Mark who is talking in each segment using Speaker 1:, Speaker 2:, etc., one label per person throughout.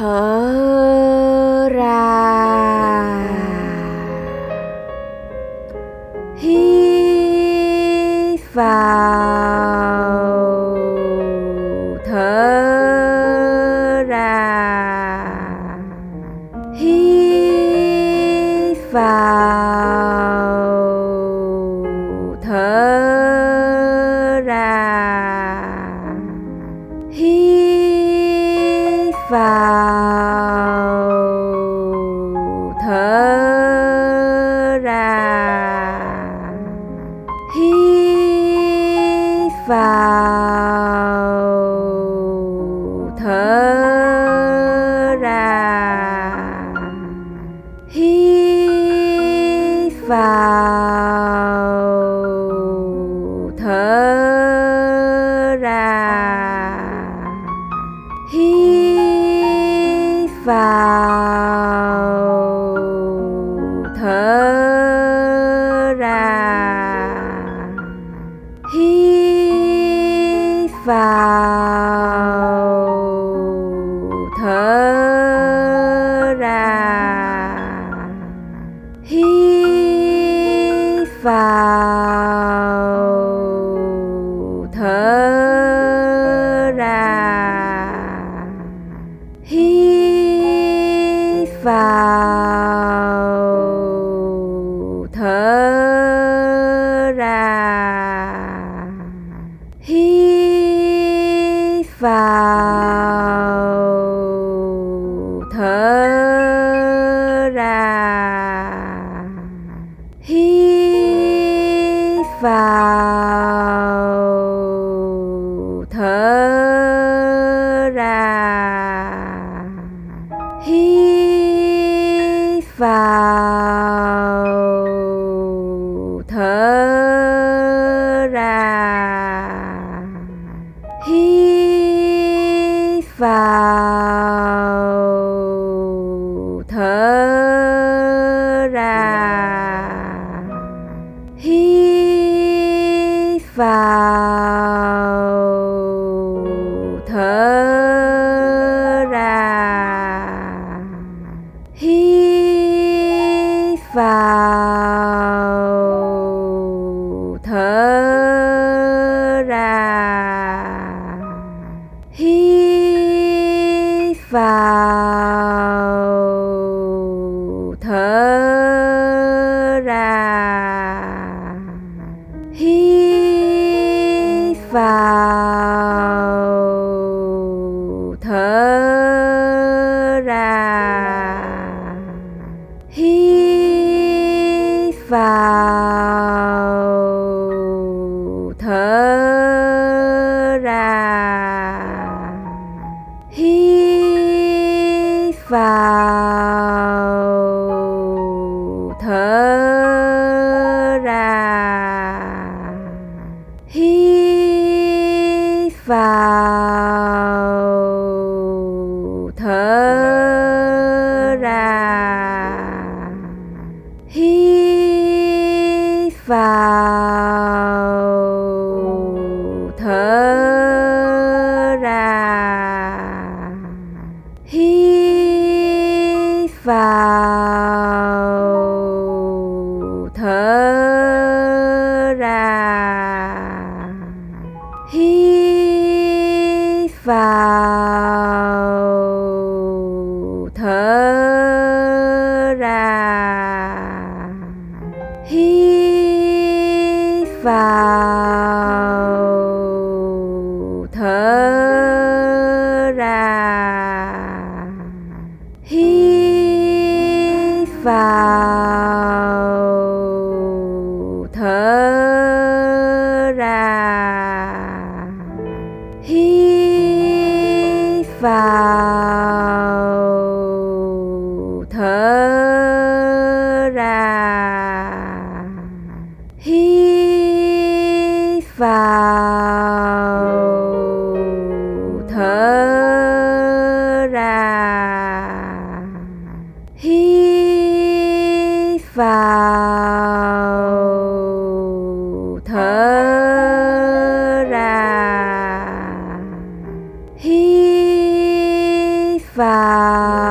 Speaker 1: thở ra. Hít vào. Thở ra. Hít vào. Thở vào thở ra. Hít vào thở ra. Hít vào Bye. Vào thở ra. Hít vào. Thở ra hít vào. و thở ra. Hít vào thở ra. Hít vào thở ra. Hít vào. Vào thở ra. Hít vào thở ra. Hít vào.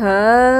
Speaker 1: 疼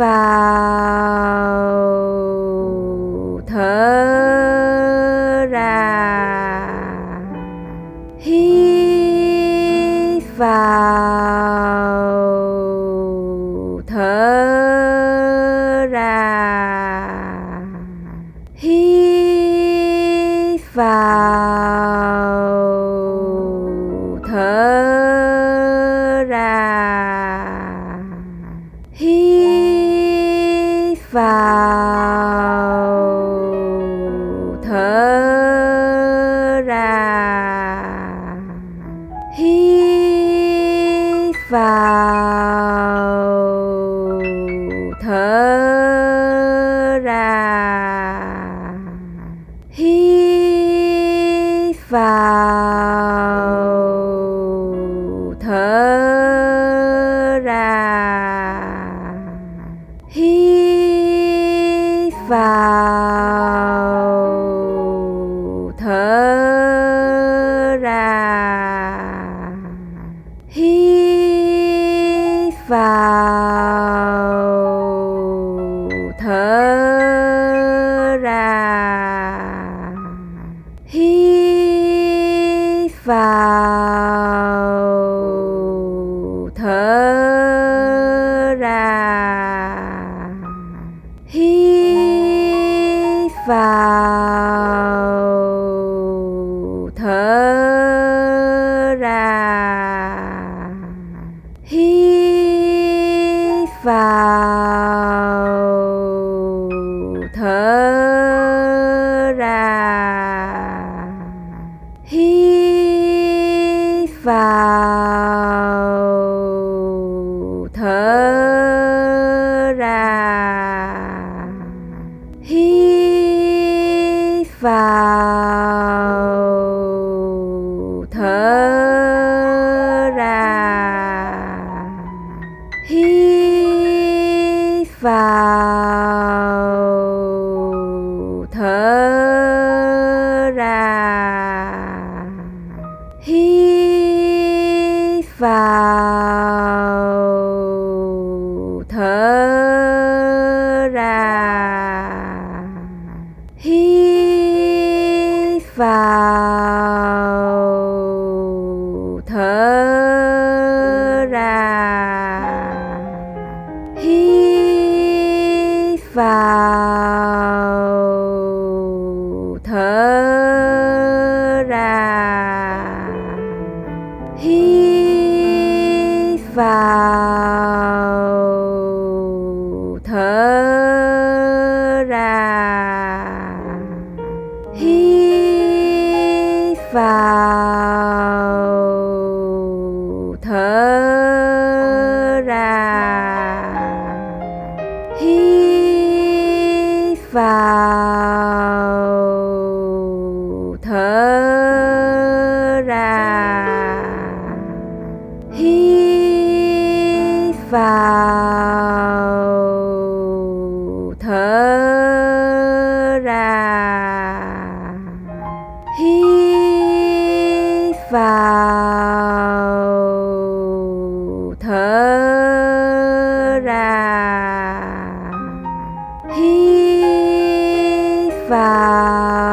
Speaker 1: vào thở ra. Hít vào thở ra. Hít vào thở ra. Hít vào thở ra. Hít vào thở ra. Hít vào. Hít vào thở ra. Hít vào thở ra. Hít vào. Vào thở ra. Hít vào thở ra. hít vào thở vào thở ra. Hít vào thở ra. Hít vào và